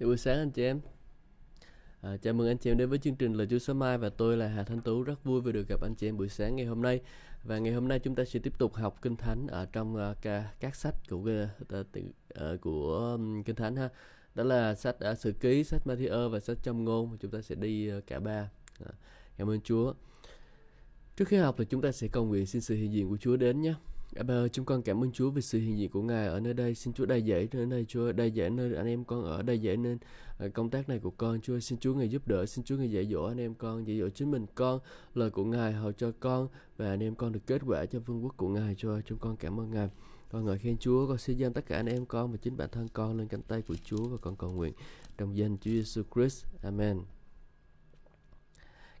Chào buổi sáng anh chị em. À, chào mừng anh chị em đến với chương trình Lời Chúa Sáng Mai và tôi là Hà Thanh Tú. Rất vui vì được gặp anh chị em buổi sáng ngày hôm nay. Và ngày hôm nay chúng ta sẽ tiếp tục học kinh thánh ở trong uh, ca, các sách của uh, uh, của um, kinh thánh ha. Đó là sách à, uh, sử ký sách Matthew và sách Châm ngôn. Chúng ta sẽ đi uh, cả ba. À, cảm ơn Chúa. Trước khi học thì chúng ta sẽ cầu nguyện xin sự hiện diện của Chúa đến nhé. Dạ Abba ơi, chúng con cảm ơn Chúa vì sự hiện diện của Ngài ở nơi đây. Xin Chúa đầy dẫy nơi đây, Chúa đầy dẫy nơi anh em con ở, đầy dẫy nên à, công tác này của con. Chúa xin Chúa Ngài giúp đỡ, xin Chúa Ngài dạy dỗ anh em con, dạy dỗ chính mình con, lời của Ngài hầu cho con và anh em con được kết quả cho vương quốc của Ngài. Chúa chúng con cảm ơn Ngài. Con ngợi khen Chúa, con xin dâng tất cả anh em con và chính bản thân con lên cánh tay của Chúa và con cầu nguyện trong danh Chúa Giêsu Christ. Amen.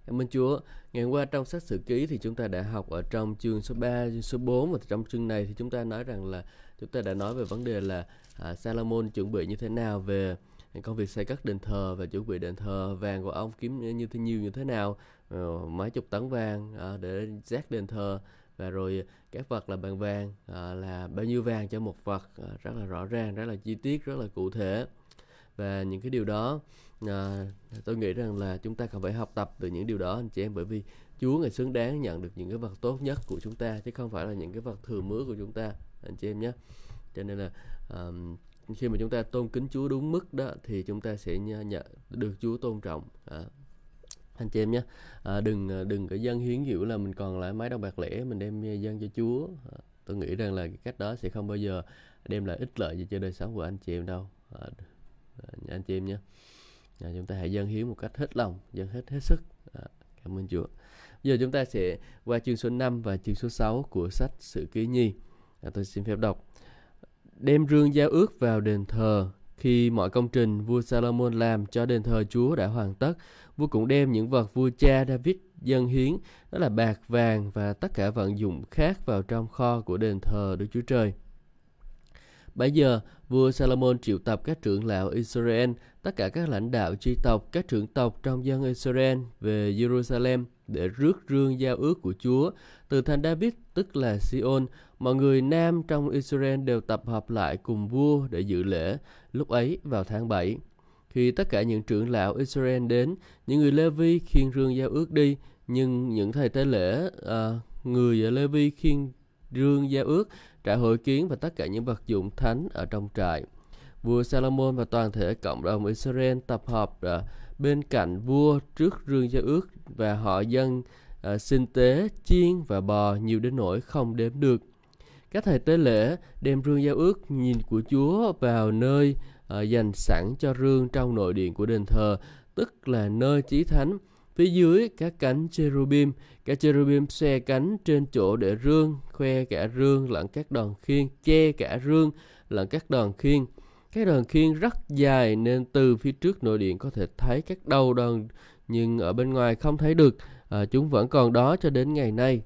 Cảm ơn Chúa. Ngày hôm qua trong sách sử ký thì chúng ta đã học ở trong chương số 3, chương số 4 và trong chương này thì chúng ta nói rằng là chúng ta đã nói về vấn đề là à, Salomon chuẩn bị như thế nào về công việc xây cất đền thờ và chuẩn bị đền thờ vàng của ông kiếm như thế nhiều như thế nào ờ, mấy chục tấn vàng à, để rác đền thờ và rồi các vật là bằng vàng à, là bao nhiêu vàng cho một vật à, rất là rõ ràng rất là chi tiết rất là cụ thể và những cái điều đó à, tôi nghĩ rằng là chúng ta cần phải học tập từ những điều đó anh chị em bởi vì Chúa ngài xứng đáng nhận được những cái vật tốt nhất của chúng ta chứ không phải là những cái vật thừa mứa của chúng ta anh chị em nhé. Cho nên là um, khi mà chúng ta tôn kính Chúa đúng mức đó thì chúng ta sẽ nhận được Chúa tôn trọng. À, anh chị em nhé. À, đừng đừng có dân hiến hiểu là mình còn lại mấy đồng bạc lẻ mình đem dân cho Chúa. À, tôi nghĩ rằng là cái cách đó sẽ không bao giờ đem lại ích lợi gì cho đời sống của anh chị em đâu. À, anh chị em nhé à, chúng ta hãy dâng hiến một cách hết lòng dâng hết hết sức. À, cảm ơn Chúa. Giờ chúng ta sẽ qua chương số 5 và chương số 6 của sách Sự Ký Nhi. À, tôi xin phép đọc. Đem rương giao ước vào đền thờ. Khi mọi công trình vua Salomon làm cho đền thờ Chúa đã hoàn tất, vua cũng đem những vật vua cha David dâng hiến, đó là bạc, vàng và tất cả vận dụng khác vào trong kho của đền thờ Đức Chúa Trời. Bây giờ, vua Salomon triệu tập các trưởng lão Israel, tất cả các lãnh đạo tri tộc, các trưởng tộc trong dân Israel về Jerusalem để rước rương giao ước của Chúa từ thành David tức là Sion. Mọi người nam trong Israel đều tập hợp lại cùng vua để dự lễ, lúc ấy vào tháng 7. Khi tất cả những trưởng lão Israel đến, những người Levi khiêng rương giao ước đi, nhưng những thầy tế lễ, à, người ở Levi khiêng rương giao ước trại hội kiến và tất cả những vật dụng thánh ở trong trại. Vua Salomon và toàn thể cộng đồng Israel tập hợp uh, bên cạnh vua trước rương giao ước và họ dân uh, sinh tế, chiên và bò nhiều đến nỗi không đếm được. Các thầy tế lễ đem rương giao ước nhìn của Chúa vào nơi uh, dành sẵn cho rương trong nội điện của đền thờ, tức là nơi chí thánh Phía dưới các cánh cherubim, các cherubim xe cánh trên chỗ để rương, khoe cả rương lẫn các đòn khiên, che cả rương lẫn các đòn khiên cái đòn khiên rất dài nên từ phía trước nội điện có thể thấy các đầu đòn nhưng ở bên ngoài không thấy được. À, chúng vẫn còn đó cho đến ngày nay.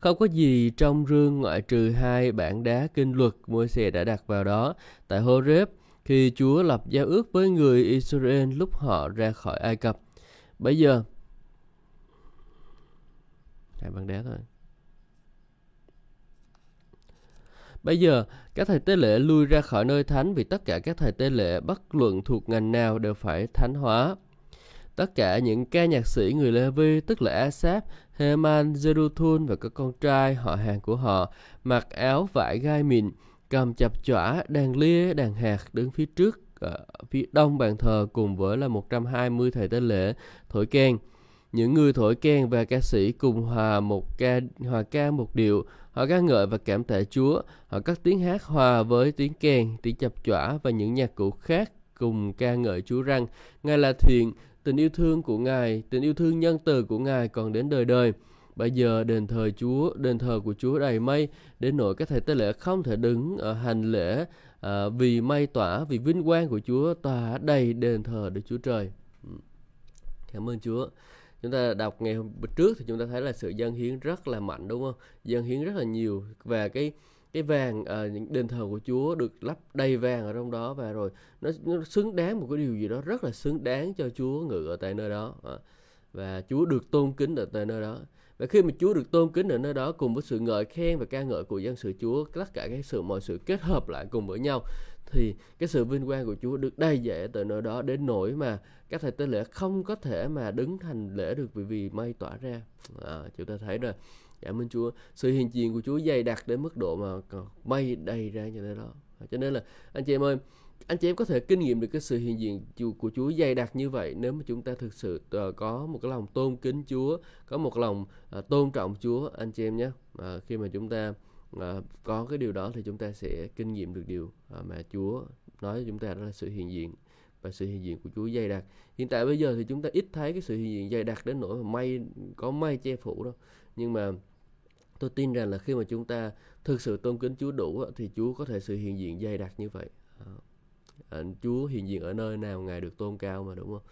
Không có gì trong rương ngoại trừ hai bản đá kinh luật môi xe đã đặt vào đó tại Horeb khi Chúa lập giao ước với người Israel lúc họ ra khỏi Ai Cập. Bây giờ Hai bản đá thôi Bây giờ, các thầy tế lễ lui ra khỏi nơi thánh vì tất cả các thầy tế lễ bất luận thuộc ngành nào đều phải thánh hóa. Tất cả những ca nhạc sĩ người Lê-vi, tức là Asap, Heman, Jeduthun và các con trai họ hàng của họ, mặc áo vải gai mịn, cầm chập chỏa, đàn lia, đàn hạt đứng phía trước ở phía đông bàn thờ cùng với là 120 thầy tế lễ thổi kèn. Những người thổi kèn và ca sĩ cùng hòa một ca hòa ca một điệu, họ ca ngợi và cảm tạ Chúa, họ cất tiếng hát hòa với tiếng kèn, tiếng chập chỏa và những nhạc cụ khác cùng ca ngợi Chúa rằng Ngài là thiện, tình yêu thương của Ngài, tình yêu thương nhân từ của Ngài còn đến đời đời. Bây giờ đền thờ Chúa, đền thờ của Chúa đầy mây, đến nỗi các thầy tế lễ không thể đứng ở hành lễ à, vì mây tỏa, vì vinh quang của Chúa tỏa đầy đền thờ Đức Chúa Trời. Ừ. Cảm ơn Chúa. Chúng ta đọc ngày hôm trước thì chúng ta thấy là sự dân hiến rất là mạnh đúng không? Dân hiến rất là nhiều và cái cái vàng à, những đền thờ của Chúa được lắp đầy vàng ở trong đó và rồi nó, nó xứng đáng một cái điều gì đó rất là xứng đáng cho Chúa ngự ở tại nơi đó à, và Chúa được tôn kính ở tại nơi đó và khi mà Chúa được tôn kính ở nơi đó cùng với sự ngợi khen và ca ngợi của dân sự Chúa tất cả cái sự mọi sự kết hợp lại cùng với nhau thì cái sự vinh quang của Chúa được đầy dễ từ nơi đó đến nỗi mà các thầy tế lễ không có thể mà đứng thành lễ được vì vì mây tỏa ra. À, chúng ta thấy rồi. Cảm ơn Chúa. Sự hiện diện của Chúa dày đặc đến mức độ mà mây đầy ra như thế đó. À, cho nên là anh chị em ơi anh chị em có thể kinh nghiệm được cái sự hiện diện của Chúa dày đặc như vậy nếu mà chúng ta thực sự uh, có một cái lòng tôn kính Chúa, có một lòng uh, tôn trọng Chúa anh chị em nhé. Uh, khi mà chúng ta à, có cái điều đó thì chúng ta sẽ kinh nghiệm được điều à, mà Chúa nói cho chúng ta đó là sự hiện diện và sự hiện diện của Chúa dày đặc. Hiện tại bây giờ thì chúng ta ít thấy cái sự hiện diện dày đặc đến nỗi mà may có may che phủ đâu. Nhưng mà tôi tin rằng là khi mà chúng ta thực sự tôn kính Chúa đủ thì Chúa có thể sự hiện diện dày đặc như vậy. Ờ, à, Chúa hiện diện ở nơi nào Ngài được tôn cao mà đúng không?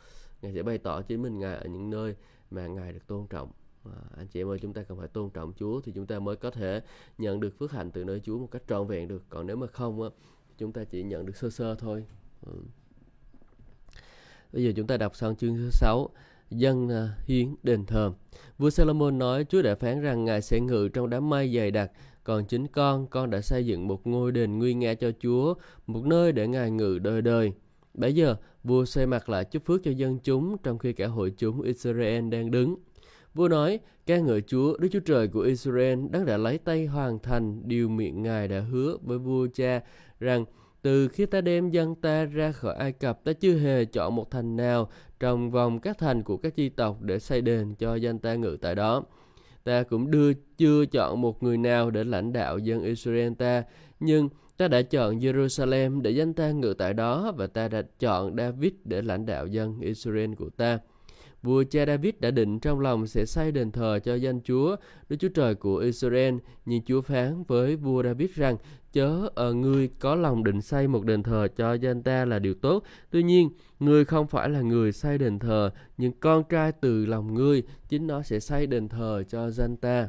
Ngài sẽ bày tỏ chính mình Ngài ở những nơi mà Ngài được tôn trọng. À, anh chị em ơi chúng ta cần phải tôn trọng Chúa thì chúng ta mới có thể nhận được phước hạnh từ nơi Chúa một cách trọn vẹn được. Còn nếu mà không á, chúng ta chỉ nhận được sơ sơ thôi. Ừ. Bây giờ chúng ta đọc sang chương thứ 6 dân à, hiến đền thờ. Vua Salomon nói Chúa đã phán rằng Ngài sẽ ngự trong đám mây dày đặc, còn chính con, con đã xây dựng một ngôi đền nguy nga cho Chúa, một nơi để Ngài ngự đời đời. Bây giờ, vua xây mặt lại chúc phước cho dân chúng trong khi cả hội chúng Israel đang đứng. Vua nói, ca ngợi Chúa, Đức Chúa Trời của Israel, đấng đã lấy tay hoàn thành điều miệng Ngài đã hứa với vua cha rằng từ khi ta đem dân ta ra khỏi Ai Cập, ta chưa hề chọn một thành nào trong vòng các thành của các chi tộc để xây đền cho dân ta ngự tại đó. Ta cũng đưa chưa chọn một người nào để lãnh đạo dân Israel ta, nhưng ta đã chọn Jerusalem để dân ta ngự tại đó và ta đã chọn David để lãnh đạo dân Israel của ta. Vua cha David đã định trong lòng sẽ xây đền thờ cho danh Chúa, Đức Chúa Trời của Israel, nhưng Chúa phán với vua David rằng chớ ở ngươi có lòng định xây một đền thờ cho danh ta là điều tốt. Tuy nhiên, ngươi không phải là người xây đền thờ, nhưng con trai từ lòng ngươi, chính nó sẽ xây đền thờ cho danh ta.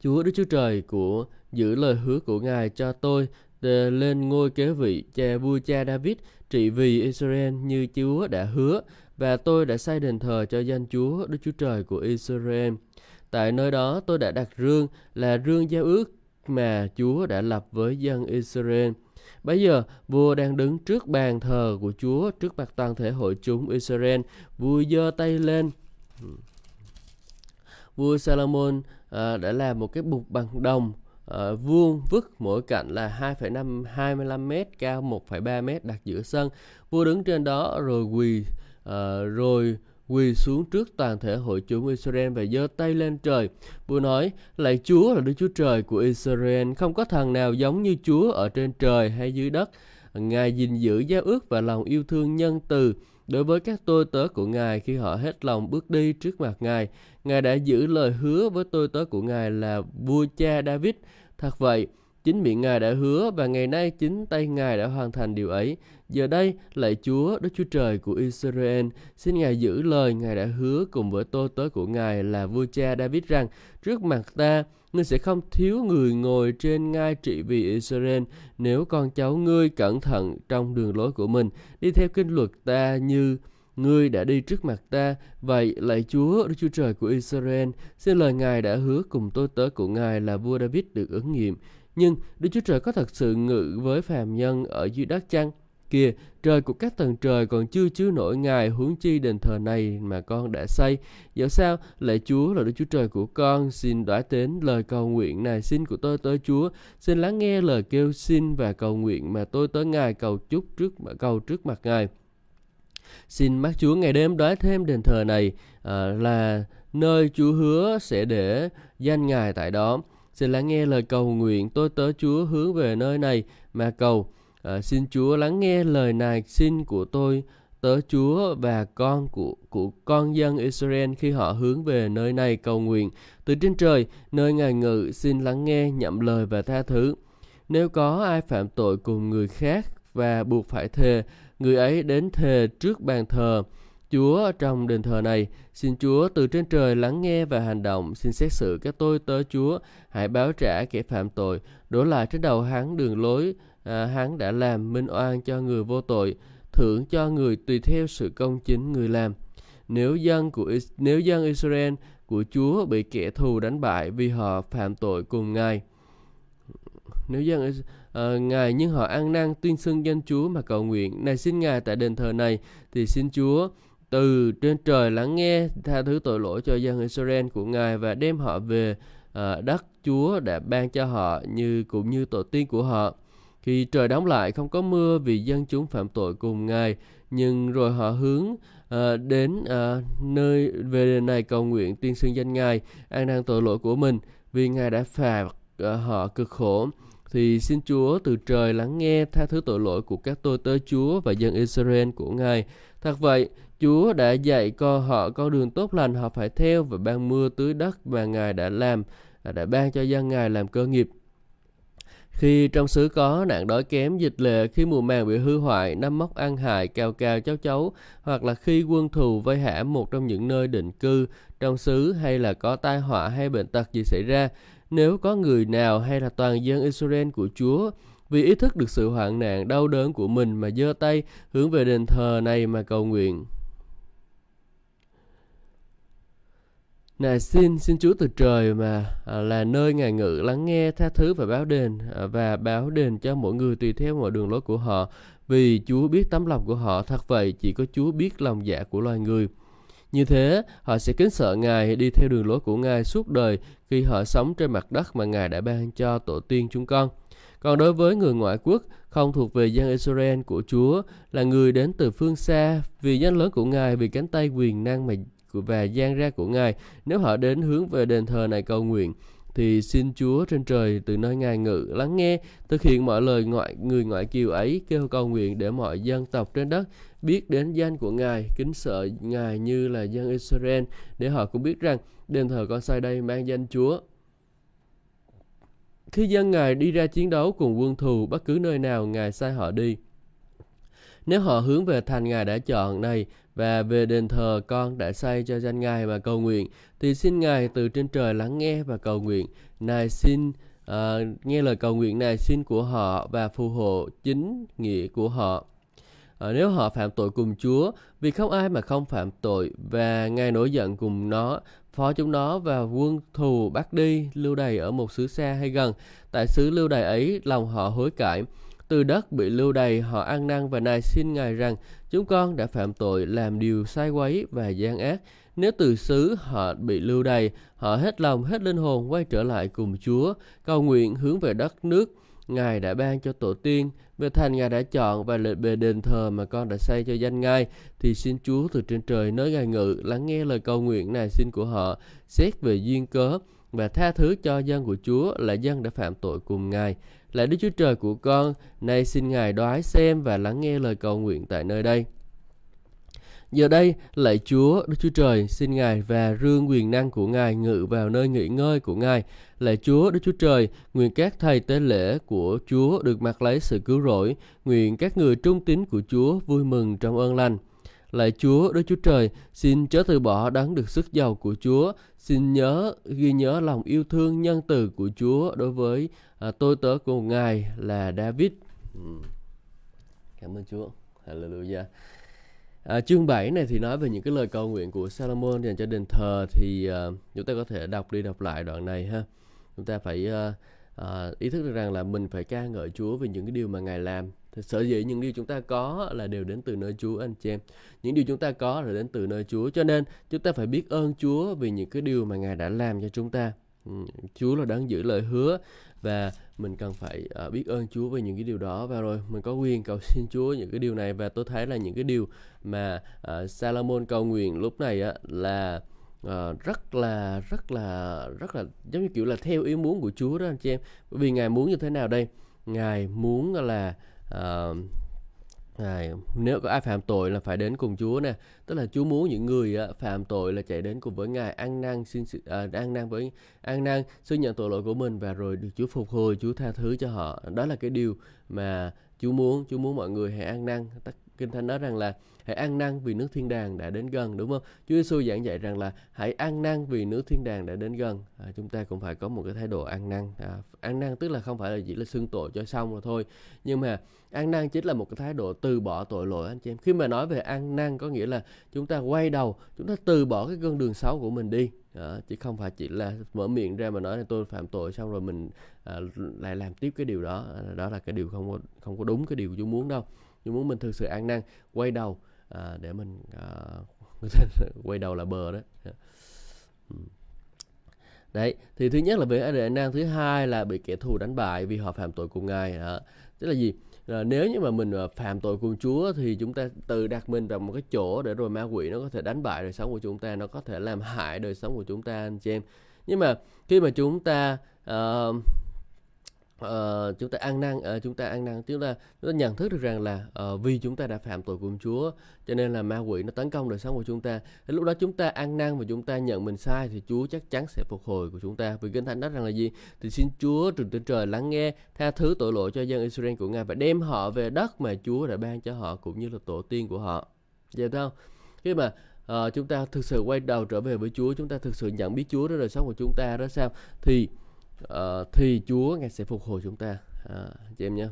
Chúa Đức Chúa Trời của giữ lời hứa của Ngài cho tôi để lên ngôi kế vị cha vua cha David trị vì Israel như Chúa đã hứa và tôi đã xây đền thờ cho danh Chúa Đức Chúa Trời của Israel. Tại nơi đó tôi đã đặt rương là rương giao ước mà Chúa đã lập với dân Israel. Bây giờ, vua đang đứng trước bàn thờ của Chúa trước mặt toàn thể hội chúng Israel. Vua giơ tay lên. Vua Salomon à, đã làm một cái bục bằng đồng à, vuông vức mỗi cạnh là 2,5 25 m cao 1,3 m đặt giữa sân. Vua đứng trên đó rồi quỳ à, rồi quỳ xuống trước toàn thể hội chúng Israel và giơ tay lên trời. Vua nói, lạy Chúa là Đức Chúa Trời của Israel, không có thần nào giống như Chúa ở trên trời hay dưới đất. Ngài gìn giữ giao ước và lòng yêu thương nhân từ đối với các tôi tớ của Ngài khi họ hết lòng bước đi trước mặt Ngài. Ngài đã giữ lời hứa với tôi tớ của Ngài là vua cha David. Thật vậy, Chính miệng Ngài đã hứa và ngày nay chính tay Ngài đã hoàn thành điều ấy. Giờ đây, lạy Chúa, Đức Chúa Trời của Israel, xin Ngài giữ lời Ngài đã hứa cùng với tôi tớ của Ngài là vua cha David rằng, trước mặt ta, ngươi sẽ không thiếu người ngồi trên ngai trị vì Israel nếu con cháu ngươi cẩn thận trong đường lối của mình, đi theo kinh luật ta như ngươi đã đi trước mặt ta. Vậy, lạy Chúa, Đức Chúa Trời của Israel, xin lời Ngài đã hứa cùng tôi tớ của Ngài là vua David được ứng nghiệm nhưng Đức Chúa Trời có thật sự ngự với phàm nhân ở dưới đất chăng? Kìa, trời của các tầng trời còn chưa chứa nổi Ngài huống chi đền thờ này mà con đã xây. Dẫu sao, lạy Chúa là Đức Chúa Trời của con, xin đoái đến lời cầu nguyện này xin của tôi tới Chúa. Xin lắng nghe lời kêu xin và cầu nguyện mà tôi tới Ngài cầu chúc trước cầu trước mặt Ngài. Xin mắt Chúa ngày đêm đoái thêm đền thờ này à, là nơi Chúa hứa sẽ để danh Ngài tại đó Xin lắng nghe lời cầu nguyện tôi tớ Chúa hướng về nơi này. Mà cầu. À, xin Chúa lắng nghe lời này xin của tôi tớ Chúa và con của của con dân Israel khi họ hướng về nơi này cầu nguyện. Từ trên trời nơi ngài ngự xin lắng nghe nhậm lời và tha thứ. Nếu có ai phạm tội cùng người khác và buộc phải thề người ấy đến thề trước bàn thờ. Chúa trong đền thờ này, xin Chúa từ trên trời lắng nghe và hành động, xin xét xử các tôi tớ Chúa, hãy báo trả kẻ phạm tội, đổ lại trên đầu hắn đường lối. À, hắn đã làm minh oan cho người vô tội, thưởng cho người tùy theo sự công chính người làm. Nếu dân của nếu dân Israel của Chúa bị kẻ thù đánh bại vì họ phạm tội cùng Ngài. Nếu dân uh, Ngài nhưng họ ăn năn tuyên xưng danh Chúa mà cầu nguyện, này xin Ngài tại đền thờ này thì xin Chúa từ trên trời lắng nghe tha thứ tội lỗi cho dân Israel của Ngài và đem họ về ờ, đất Chúa đã ban cho họ như cũng như tổ tiên của họ. Khi trời đóng lại không có mưa vì dân chúng phạm tội cùng Ngài, nhưng rồi họ hướng uh, đến uh, nơi về đền này cầu nguyện tiên xưng danh Ngài, an năn tội lỗi của mình vì Ngài đã phạt uh, họ cực khổ thì xin Chúa từ trời lắng nghe tha thứ tội lỗi của các tôi tớ Chúa và dân Israel của Ngài. Thật vậy, Chúa đã dạy con họ con đường tốt lành họ phải theo và ban mưa tưới đất mà Ngài đã làm, à, đã ban cho dân Ngài làm cơ nghiệp. Khi trong xứ có nạn đói kém, dịch lệ, khi mùa màng bị hư hoại, năm mốc ăn hại, cào cào cháu cháu hoặc là khi quân thù vây hãm một trong những nơi định cư trong xứ hay là có tai họa hay bệnh tật gì xảy ra, nếu có người nào hay là toàn dân Israel của Chúa vì ý thức được sự hoạn nạn đau đớn của mình mà giơ tay hướng về đền thờ này mà cầu nguyện. Này xin, xin Chúa từ trời mà à, là nơi ngài ngự lắng nghe tha thứ và báo đền à, và báo đền cho mỗi người tùy theo mọi đường lối của họ vì Chúa biết tấm lòng của họ thật vậy chỉ có Chúa biết lòng dạ của loài người. Như thế, họ sẽ kính sợ Ngài đi theo đường lối của Ngài suốt đời khi họ sống trên mặt đất mà Ngài đã ban cho tổ tiên chúng con. Còn đối với người ngoại quốc không thuộc về dân Israel của Chúa là người đến từ phương xa vì danh lớn của Ngài vì cánh tay quyền năng mà và gian ra của Ngài nếu họ đến hướng về đền thờ này cầu nguyện thì xin Chúa trên trời từ nơi Ngài ngự lắng nghe, thực hiện mọi lời ngoại người ngoại kiều ấy kêu cầu nguyện để mọi dân tộc trên đất biết đến danh của Ngài, kính sợ Ngài như là dân Israel để họ cũng biết rằng đền thờ con sai đây mang danh Chúa. Khi dân Ngài đi ra chiến đấu cùng quân thù bất cứ nơi nào Ngài sai họ đi, nếu họ hướng về thành Ngài đã chọn này và về đền thờ con đã xây cho danh Ngài mà cầu nguyện, thì xin Ngài từ trên trời lắng nghe và cầu nguyện. Này xin uh, nghe lời cầu nguyện này xin của họ và phù hộ chính nghĩa của họ. uh, nếu họ phạm tội cùng Chúa, vì không ai mà không phạm tội và Ngài nổi giận cùng nó, phó chúng nó và quân thù bắt đi lưu đày ở một xứ xa hay gần. Tại xứ lưu đày ấy, lòng họ hối cải từ đất bị lưu đày họ ăn năn và nài xin ngài rằng, chúng con đã phạm tội làm điều sai quấy và gian ác. Nếu từ xứ họ bị lưu đày họ hết lòng, hết linh hồn quay trở lại cùng chúa, cầu nguyện hướng về đất nước ngài đã ban cho tổ tiên. Về thành ngài đã chọn và lệ bề đền thờ mà con đã xây cho danh ngài, thì xin chúa từ trên trời nơi ngài ngự, lắng nghe lời cầu nguyện này xin của họ, xét về duyên cớ và tha thứ cho dân của chúa là dân đã phạm tội cùng ngài. Lạy Đức Chúa Trời của con, nay xin Ngài đoái xem và lắng nghe lời cầu nguyện tại nơi đây. Giờ đây, lạy Chúa, Đức Chúa Trời, xin Ngài và rương quyền năng của Ngài ngự vào nơi nghỉ ngơi của Ngài. Lạy Chúa, Đức Chúa Trời, nguyện các thầy tế lễ của Chúa được mặc lấy sự cứu rỗi, nguyện các người trung tín của Chúa vui mừng trong ơn lành. Lạy Chúa, Đức Chúa Trời, xin chớ từ bỏ đáng được sức giàu của Chúa, xin nhớ ghi nhớ lòng yêu thương nhân từ của Chúa đối với à, tôi tớ của Ngài là David. Ừ. Cảm ơn Chúa. Hallelujah. À, chương 7 này thì nói về những cái lời cầu nguyện của Salomon dành cho đền thờ thì uh, chúng ta có thể đọc đi đọc lại đoạn này ha. Chúng ta phải uh, uh, ý thức được rằng là mình phải ca ngợi Chúa về những cái điều mà Ngài làm thì sở dĩ những điều chúng ta có là đều đến từ nơi Chúa anh chị em. Những điều chúng ta có là đến từ nơi Chúa. Cho nên chúng ta phải biết ơn Chúa vì những cái điều mà Ngài đã làm cho chúng ta. Ừ, Chúa là đang giữ lời hứa và mình cần phải uh, biết ơn Chúa về những cái điều đó. Và rồi mình có quyền cầu xin Chúa những cái điều này. Và tôi thấy là những cái điều mà uh, Salomon cầu nguyện lúc này á là uh, rất là rất là rất là giống như kiểu là theo ý muốn của Chúa đó anh chị em. Bởi vì ngài muốn như thế nào đây? Ngài muốn là uh, À, nếu có ai phạm tội là phải đến cùng Chúa nè. Tức là Chúa muốn những người phạm tội là chạy đến cùng với Ngài ăn năn xin uh, ăn năn với ăn năn xin nhận tội lỗi của mình và rồi được Chúa phục hồi Chúa tha thứ cho họ. Đó là cái điều mà Chúa muốn. Chúa muốn mọi người hãy ăn năn tất Kinh Thánh nói rằng là hãy ăn năn vì nước thiên đàng đã đến gần đúng không? Chúa Giêsu giảng dạy rằng là hãy ăn năn vì nước thiên đàng đã đến gần. À, chúng ta cũng phải có một cái thái độ ăn năn. À, ăn năn tức là không phải là chỉ là xưng tội cho xong rồi thôi, nhưng mà ăn năn chính là một cái thái độ từ bỏ tội lỗi anh chị em. Khi mà nói về ăn năn có nghĩa là chúng ta quay đầu, chúng ta từ bỏ cái con đường xấu của mình đi à, chứ không phải chỉ là mở miệng ra mà nói là tôi phạm tội xong rồi mình à, lại làm tiếp cái điều đó đó là cái điều không có không có đúng cái điều Chúa muốn đâu nhưng muốn mình thực sự ăn năn quay đầu à, để mình à, quay đầu là bờ đó. Đấy thì thứ nhất là về ăn năn thứ hai là bị kẻ thù đánh bại vì họ phạm tội cùng ngài đó. tức là gì? Là nếu như mà mình à, phạm tội cùng Chúa thì chúng ta tự đặt mình vào một cái chỗ để rồi ma quỷ nó có thể đánh bại đời sống của chúng ta nó có thể làm hại đời sống của chúng ta anh chị em. Nhưng mà khi mà chúng ta uh, uh, chúng ta ăn năn uh, chúng ta ăn năn. Chúng ta chúng ta nhận thức được rằng là uh, vì chúng ta đã phạm tội cùng Chúa cho nên là ma quỷ nó tấn công đời sống của chúng ta. Thì lúc đó chúng ta ăn năn và chúng ta nhận mình sai thì Chúa chắc chắn sẽ phục hồi của chúng ta. Vì kinh thánh nói rằng là gì? Thì xin Chúa từ trên trời lắng nghe tha thứ tội lỗi cho dân Israel của ngài và đem họ về đất mà Chúa đã ban cho họ cũng như là tổ tiên của họ. Vậy không? Khi mà uh, chúng ta thực sự quay đầu trở về với Chúa chúng ta thực sự nhận biết Chúa đó đời sống của chúng ta đó sao? Thì uh, thì Chúa ngài sẽ phục hồi chúng ta. À, chị em nhé.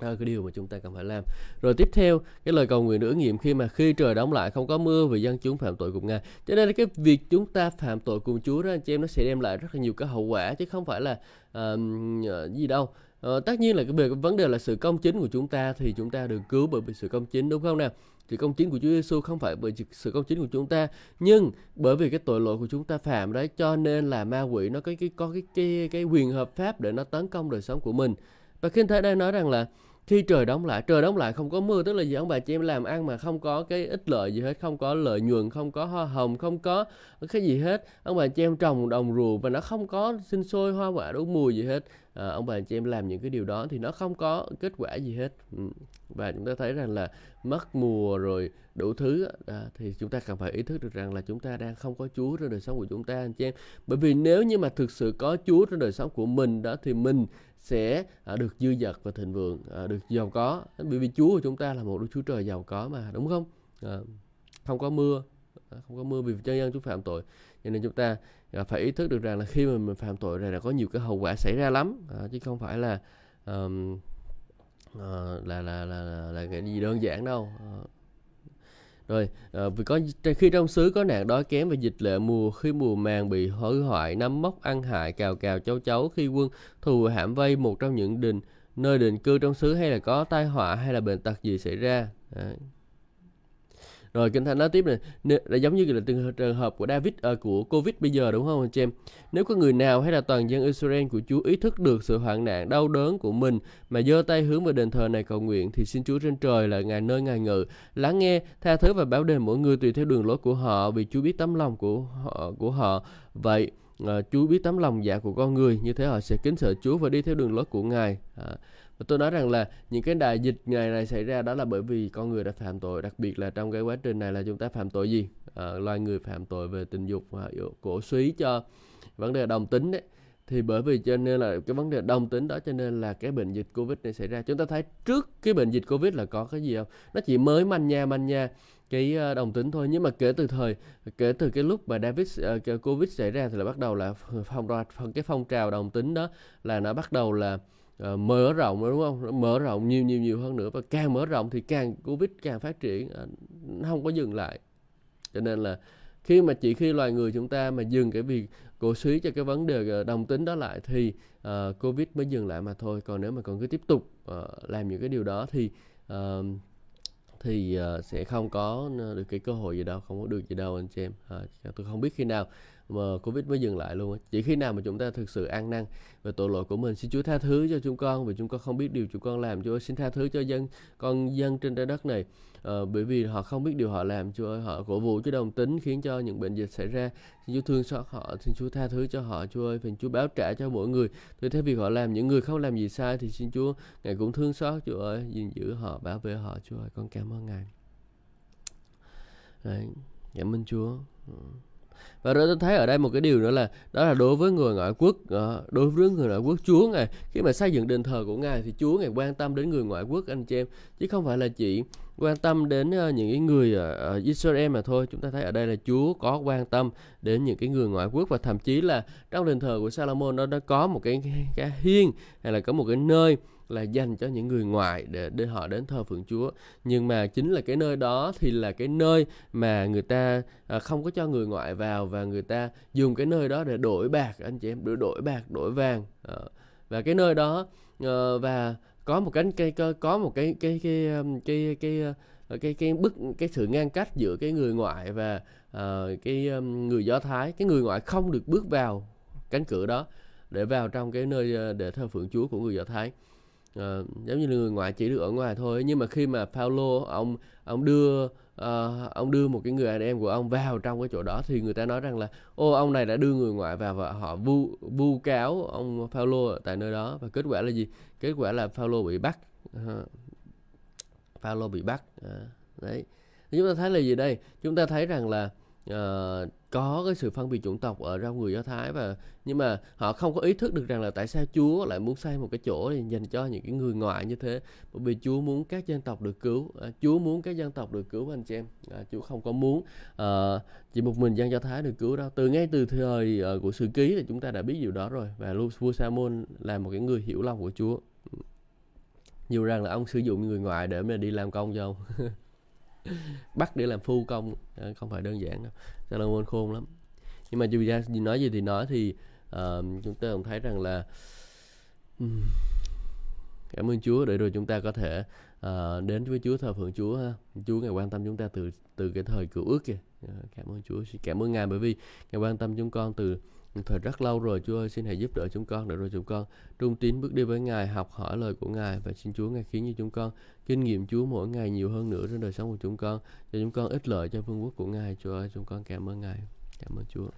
Đó là cái điều mà chúng ta cần phải làm. Rồi tiếp theo cái lời cầu nguyện được ứng nghiệm khi mà khi trời đóng lại không có mưa vì dân chúng phạm tội cùng ngài. Cho nên là cái việc chúng ta phạm tội cùng chúa đó anh chị em nó sẽ đem lại rất là nhiều cái hậu quả chứ không phải là uh, gì đâu. Ờ, tất nhiên là cái vấn đề là sự công chính của chúng ta thì chúng ta được cứu bởi vì sự công chính đúng không nào sự công chính của Chúa Giêsu không phải bởi sự công chính của chúng ta nhưng bởi vì cái tội lỗi của chúng ta phạm đấy cho nên là ma quỷ nó có cái có cái cái cái quyền hợp pháp để nó tấn công đời sống của mình. Và khi thấy đây nói rằng là khi trời đóng lại trời đóng lại không có mưa tức là gì ông bà chị em làm ăn mà không có cái ích lợi gì hết không có lợi nhuận không có hoa hồng không có cái gì hết. Ông bà chị em trồng đồng ruộng và nó không có sinh sôi hoa quả đủ mùi gì hết à, ông bà chị em làm những cái điều đó thì nó không có kết quả gì hết. Ừ. Và chúng ta thấy rằng là mất mùa rồi đủ thứ à, thì chúng ta cần phải ý thức được rằng là chúng ta đang không có Chúa trong đời sống của chúng ta anh chị em. Bởi vì nếu như mà thực sự có Chúa trong đời sống của mình đó thì mình sẽ à, được dư dật và thịnh vượng à, được giàu có. Bởi vì Chúa của chúng ta là một Đức Chúa Trời giàu có mà đúng không? À, không có mưa không có mưa vì chân dân chúng phạm tội. Cho nên chúng ta à, phải ý thức được rằng là khi mà mình phạm tội này là có nhiều cái hậu quả xảy ra lắm. À, chứ không phải là um, uh, là, là, là là là cái gì đơn giản đâu. Ờ. Rồi à, vì có khi trong xứ có nạn đói kém và dịch lệ mùa khi mùa màng bị hư hoại nấm mốc ăn hại cào cào cháu cháu khi quân thù hãm vây một trong những đình nơi định cư trong xứ hay là có tai họa hay là bệnh tật gì xảy ra? Đấy rồi kinh thánh nói tiếp này là giống như là trường hợp của David uh, của Covid bây giờ đúng không anh chị em nếu có người nào hay là toàn dân Israel của Chúa ý thức được sự hoạn nạn đau đớn của mình mà giơ tay hướng về đền thờ này cầu nguyện thì xin Chúa trên trời là ngài nơi ngài ngự. Lắng nghe tha thứ và bảo đền mỗi người tùy theo đường lối của họ vì Chúa biết tấm lòng của họ của họ. Vậy uh, Chúa biết tấm lòng dạ của con người như thế họ sẽ kính sợ Chúa và đi theo đường lối của ngài. Uh, tôi nói rằng là những cái đại dịch ngày này xảy ra đó là bởi vì con người đã phạm tội đặc biệt là trong cái quá trình này là chúng ta phạm tội gì? À, loài người phạm tội về tình dục và cổ suý cho vấn đề đồng tính đấy. Thì bởi vì cho nên là cái vấn đề đồng tính đó cho nên là cái bệnh dịch covid này xảy ra. Chúng ta thấy trước cái bệnh dịch covid là có cái gì không? Nó chỉ mới manh nha manh nha cái ờ, đồng tính thôi. Nhưng mà kể từ thời kể từ cái lúc mà David uh, covid xảy ra thì là bắt đầu là phong ra cái phong trào đồng tính đó là nó bắt đầu là uh, mở rộng đúng không? Mở rộng nhiều nhiều nhiều hơn nữa. Và càng mở rộng thì càng covid càng phát triển uh, không có dừng lại. Cho nên là khi mà chỉ khi loài người chúng ta mà dừng cái việc cổ suý cho cái vấn đề ờ, đồng tính đó lại thì uh, covid mới dừng lại mà thôi. Còn nếu mà còn cứ tiếp tục uh, làm những cái điều đó thì uh, thì uh, sẽ không có được cái cơ hội gì đâu không có được gì đâu anh chị em. Uh, tôi không biết khi nào mà Covid mới dừng lại luôn Chỉ khi nào mà chúng ta thực sự ăn năn về tội lỗi của mình Xin Chúa tha thứ cho chúng con Vì chúng con không biết điều chúng con làm. Chúa ơi xin tha thứ cho dân con dân trên trái đất này. À, Bởi vì họ không biết điều họ làm Chúa ơi họ cổ vũ cho đồng tính Khiến cho những bệnh dịch xảy ra. Xin Chúa thương xót họ Xin Chúa tha thứ cho họ Chúa ơi Xin Chúa báo trả cho mỗi người. Tôi thấy việc họ làm Những người không làm gì sai Thì xin Chúa Ngài cũng thương xót Chúa ơi gìn giữ họ bảo vệ họ Chúa ơi. Con cảm ơn Ngài. Đấy, cảm ơn Chúa. Ừ. Và rồi tôi thấy ở đây một cái điều nữa là, đó là đối với người ngoại quốc ờ, đối với người ngoại quốc Chúa ngài, khi mà xây dựng đền thờ của ngài thì Chúa ngài quan tâm đến người ngoại quốc, anh chị em. Chứ không phải là chỉ quan tâm đến ờ, những cái người ở Israel mà thôi. Chúng ta thấy ở đây là Chúa có quan tâm đến những cái người ngoại quốc và thậm chí là trong đền thờ của Salomon nó đã có một cái cái hiên hay là có một cái nơi là dành cho những người ngoại để để họ đến thờ phượng Chúa. Nhưng mà chính là cái nơi đó thì là cái nơi mà người ta à, không có cho người ngoại vào và người ta dùng cái nơi đó để đổi bạc anh chị em đổi đổi bạc đổi vàng à, và cái nơi đó à, và có một cái, cái có một cái cái cái um, cái cái cái cái, cái bức cái sự ngăn cách giữa cái người ngoại và uh, cái um, người do thái. Cái người ngoại không được bước vào cánh cửa đó để vào trong cái nơi ờ, để thờ phượng chúa của người do thái. Uh, giống như người ngoại chỉ được ở ngoài thôi nhưng mà khi mà Paulo ông ông đưa uh, ông đưa một cái người anh em của ông vào trong cái chỗ đó thì người ta nói rằng là ô ông này đã đưa người ngoại vào và họ vu vu cáo ông Paulo tại nơi đó. Và kết quả là gì? Kết quả là Paulo bị bắt. Uh, Paulo bị bắt. Uh, đấy. Chúng ta thấy là gì đây? Chúng ta thấy rằng là uh, có cái sự phân biệt chủng tộc ở trong người Do Thái và nhưng mà họ không có ý thức được rằng là tại sao Chúa lại muốn xây một cái chỗ để dành cho những cái người ngoại như thế. Bởi vì Chúa muốn các dân tộc được cứu à, Chúa muốn các dân tộc được cứu anh chị em. À, Chúa không có muốn à, chỉ một mình dân Do Thái được cứu đâu. Từ ngay từ thời uh, của sử ký thì chúng ta đã biết điều đó rồi và vua Samuel là một cái người hiểu lòng của Chúa. Nhiều rằng là ông sử dụng người ngoại để mà đi làm công cho ông. bắt để làm phu công. À, không phải đơn giản đâu. Salomon khôn lắm. Nhưng mà dù ra nói gì thì nói thì uh, chúng ta cũng thấy rằng là um, cảm ơn Chúa để rồi chúng ta có thể uh, đến với Chúa thờ phượng Chúa ha. Chúa ngài quan tâm chúng ta từ từ cái thời cựu ước kìa. Uh, cảm ơn Chúa cảm ơn ngài bởi vì ngài quan tâm chúng con từ thời rất lâu rồi. Chúa ơi xin hãy giúp đỡ chúng con để rồi chúng con trung tín bước đi với Ngài học hỏi lời của Ngài và xin Chúa Ngài khiến như chúng con kinh nghiệm Chúa mỗi ngày nhiều hơn nữa trong đời sống của chúng con. Cho chúng con ích lợi cho vương quốc của Ngài Chúa ơi chúng con cảm ơn Ngài. Cảm ơn Chúa.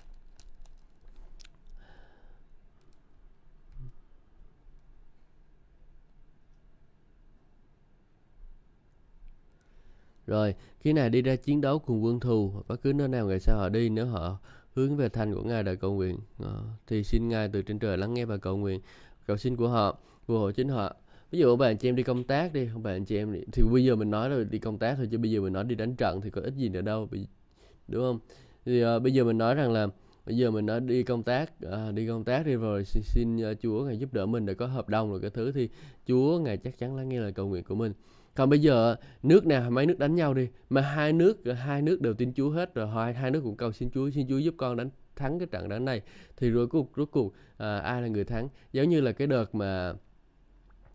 Rồi, khi này đi ra chiến đấu cùng quân thù, bất cứ nơi nào ngày sau họ đi, nếu họ hướng về thành của Ngài để cầu nguyện, ờ, thì xin Ngài từ trên trời lắng nghe và cầu nguyện. Cầu xin của họ, phù hộ chính họ. Ví dụ bạn chị em đi công tác đi, không bạn chị em đi, thì bây giờ mình nói là đi công tác thôi chứ bây giờ mình nói đi đánh trận thì có ích gì nữa đâu, đúng không? Thì uh, bây giờ mình nói rằng là bây giờ mình nói đi công tác uh, đi công tác đi rồi xin, xin uh, Chúa ngài giúp đỡ mình để có hợp đồng rồi cái thứ thì Chúa ngài chắc chắn lắng nghe lời cầu nguyện của mình còn bây giờ nước nào mấy nước đánh nhau đi mà hai nước hai nước đều tin Chúa hết rồi hai hai nước cũng cầu xin Chúa xin Chúa giúp con đánh thắng cái trận đánh này thì rồi cuộc rốt cuộc à, ai là người thắng giống như là cái đợt mà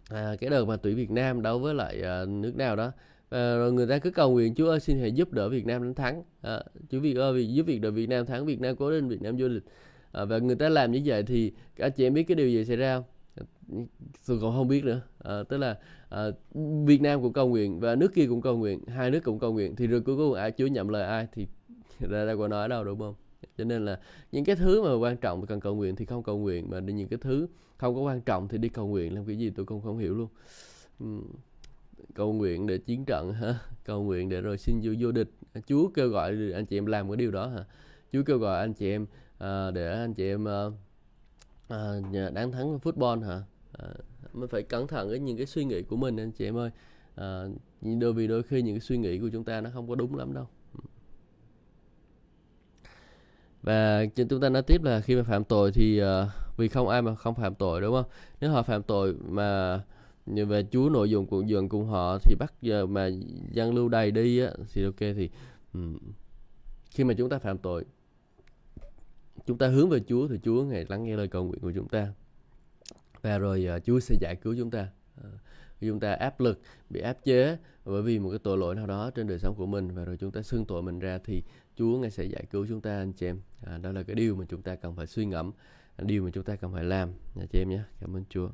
à, cái đợt mà tuyển Việt Nam đấu với lại à, nước nào đó. À, rồi người ta cứ cầu nguyện Chúa ơi xin hãy giúp đỡ Việt Nam đánh thắng. À, Chúa Việt ơi giúp việc đỡ Việt Nam thắng Việt Nam cố lên Việt Nam vô địch. À, và người ta làm như vậy thì các chị em biết cái điều gì xảy ra không? À, tôi còn không biết nữa. À, tức là à, Việt Nam cũng cầu nguyện và nước kia cũng cầu nguyện hai nước cũng cầu nguyện. Thì rồi cuối cùng ai Chúa nhậm lời ai thì ra đâu có nói đâu đúng không? Cho nên là những cái thứ mà quan trọng cần cầu nguyện thì không cầu nguyện mà những cái thứ không có quan trọng thì đi cầu nguyện làm cái gì tôi cũng không hiểu luôn. Cầu nguyện để chiến trận hả? Cầu nguyện để rồi xin vô vô địch. Chúa kêu gọi anh chị em làm cái điều đó hả? Chúa kêu gọi anh chị em à, để anh chị em à, à, đáng thắng football hả? À, mình phải cẩn thận với những cái suy nghĩ của mình anh chị em ơi. À, đôi vì đôi khi những cái suy nghĩ của chúng ta nó không có đúng lắm đâu. Và chúng ta nói tiếp là khi mà phạm tội thì uh, vì không ai mà không phạm tội đúng không? Nếu họ phạm tội mà về chúa nội dung của dường cùng họ thì bắt giờ mà dân lưu đầy đi á thì ok thì um, khi mà chúng ta phạm tội chúng ta hướng về Chúa thì Chúa ngày lắng nghe lời cầu nguyện của chúng ta. Và rồi uh, Chúa sẽ giải cứu chúng ta. Uh, chúng ta áp lực bị áp chế bởi vì một cái tội lỗi nào đó trên đời sống của mình và rồi chúng ta xưng tội mình ra thì Chúa ngài sẽ giải cứu chúng ta anh chị em à, đó là cái điều mà chúng ta cần phải suy ngẫm điều mà chúng ta cần phải làm nha chị em nhé cảm ơn Chúa